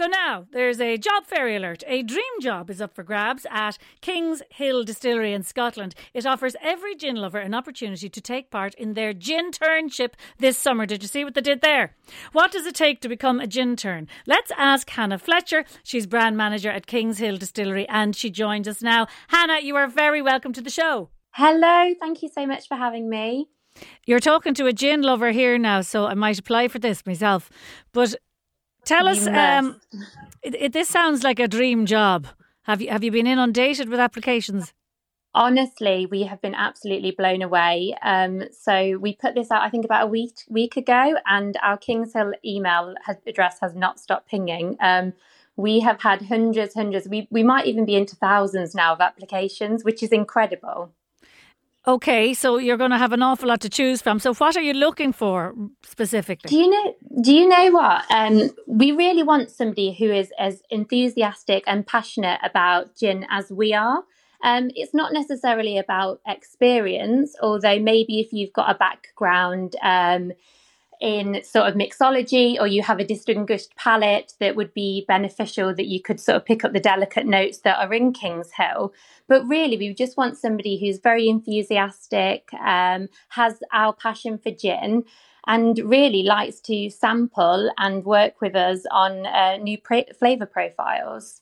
So now there's a job fairy alert. A dream job is up for grabs at Kings Hill Distillery in Scotland. It offers every gin lover an opportunity to take part in their gin turnship this summer. Did you see what they did there? What does it take to become a gin turn? Let's ask Hannah Fletcher. She's brand manager at Kings Hill Distillery and she joins us now. Hannah, you are very welcome to the show. Hello, thank you so much for having me. You're talking to a gin lover here now, so I might apply for this myself. But Tell us, um, it, it, this sounds like a dream job. Have you have you been inundated with applications? Honestly, we have been absolutely blown away. Um, so we put this out, I think, about a week week ago, and our Kings Hill email has, address has not stopped pinging. Um, we have had hundreds, hundreds. We we might even be into thousands now of applications, which is incredible. Okay, so you're going to have an awful lot to choose from. So, what are you looking for specifically? Do you know? Do you know what? Um, we really want somebody who is as enthusiastic and passionate about gin as we are. Um, it's not necessarily about experience, although maybe if you've got a background um, in sort of mixology or you have a distinguished palate that would be beneficial that you could sort of pick up the delicate notes that are in Kings Hill. But really, we just want somebody who's very enthusiastic, um, has our passion for gin, and really likes to sample and work with us on uh, new flavour profiles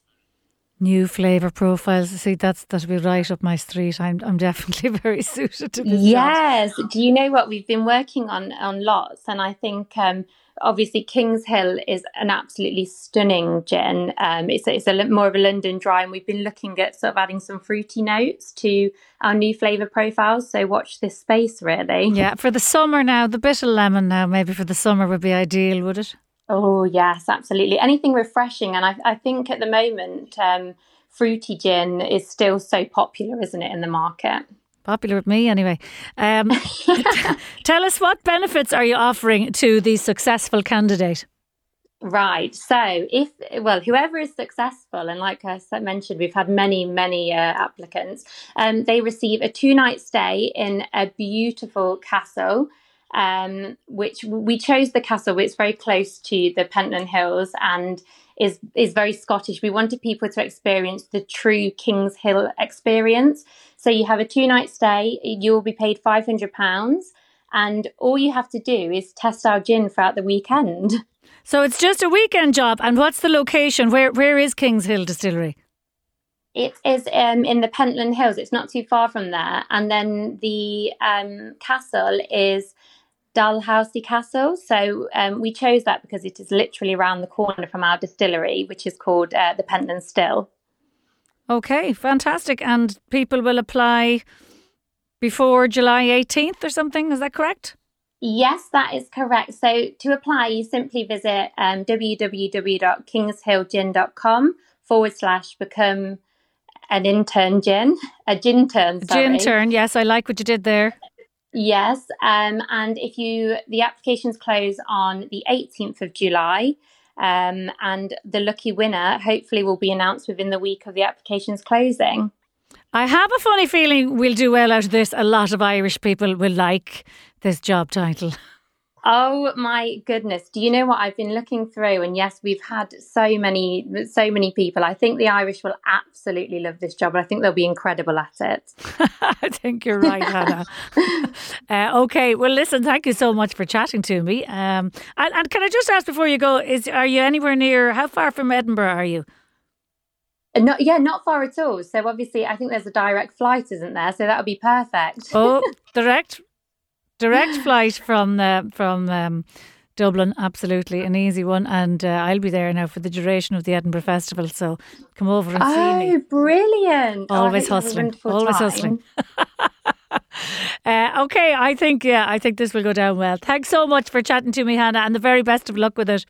new flavour profiles. See, that's that'll be right up my street. I'm I'm definitely very suited to this. Yes. Job. Do you know what we've been working on on lots, and I think. Um, obviously, Kings Hill is an absolutely stunning gin. Um, it's a, it's a more of a London dry, and we've been looking at sort of adding some fruity notes to our new flavour profiles. So watch this space, really. Yeah, for the summer now, the bitter lemon now, maybe for the summer would be ideal, would it? Oh yes, absolutely. Anything refreshing, and I, I think at the moment, um, fruity gin is still so popular, isn't it, in the market? Popular with me, anyway. Um, tell us what benefits are you offering to the successful candidate? Right. So, if, well, whoever is successful, and like I mentioned, we've had many, many uh, applicants, um, they receive a two night stay in a beautiful castle um, which we chose the castle. It's very close to the Pentland Hills and is is very Scottish. We wanted people to experience the true Kings Hill experience. So you have a two night stay. You will be paid five hundred pounds, and all you have to do is test our gin throughout the weekend. So it's just a weekend job. And what's the location? Where where is Kings Hill Distillery? It is um, in the Pentland Hills. It's not too far from there. And then the um, castle is Dalhousie Castle. So um, we chose that because it is literally around the corner from our distillery, which is called uh, the Pentland Still. Okay, fantastic. And people will apply before July 18th or something, is that correct? Yes, that is correct. So to apply, you simply visit um, www.kingshillgin.com forward slash become an intern gin, a gin turn. Sorry. Gin turn, yes, I like what you did there. Yes, um, and if you the applications close on the 18th of July, um, and the lucky winner hopefully will be announced within the week of the applications closing. I have a funny feeling we'll do well out of this. A lot of Irish people will like this job title. Oh my goodness. Do you know what I've been looking through and yes, we've had so many so many people. I think the Irish will absolutely love this job and I think they'll be incredible at it. I think you're right, Hannah. uh, okay, well listen, thank you so much for chatting to me. Um, and, and can I just ask before you go is are you anywhere near how far from Edinburgh are you? Uh, not, yeah, not far at all. So obviously, I think there's a direct flight, isn't there? So that would be perfect. Oh, direct direct flight from uh, from um, Dublin, absolutely an easy one, and uh, I'll be there now for the duration of the Edinburgh Festival. So come over and oh, see me. Oh, brilliant! Always oh, hustling, always time. hustling. uh, okay, I think yeah, I think this will go down well. Thanks so much for chatting to me, Hannah, and the very best of luck with it.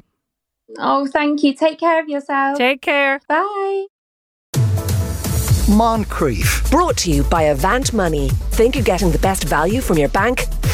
Oh, thank you. Take care of yourself. Take care. Bye. Moncrieff. Brought to you by Avant Money. Think you're getting the best value from your bank?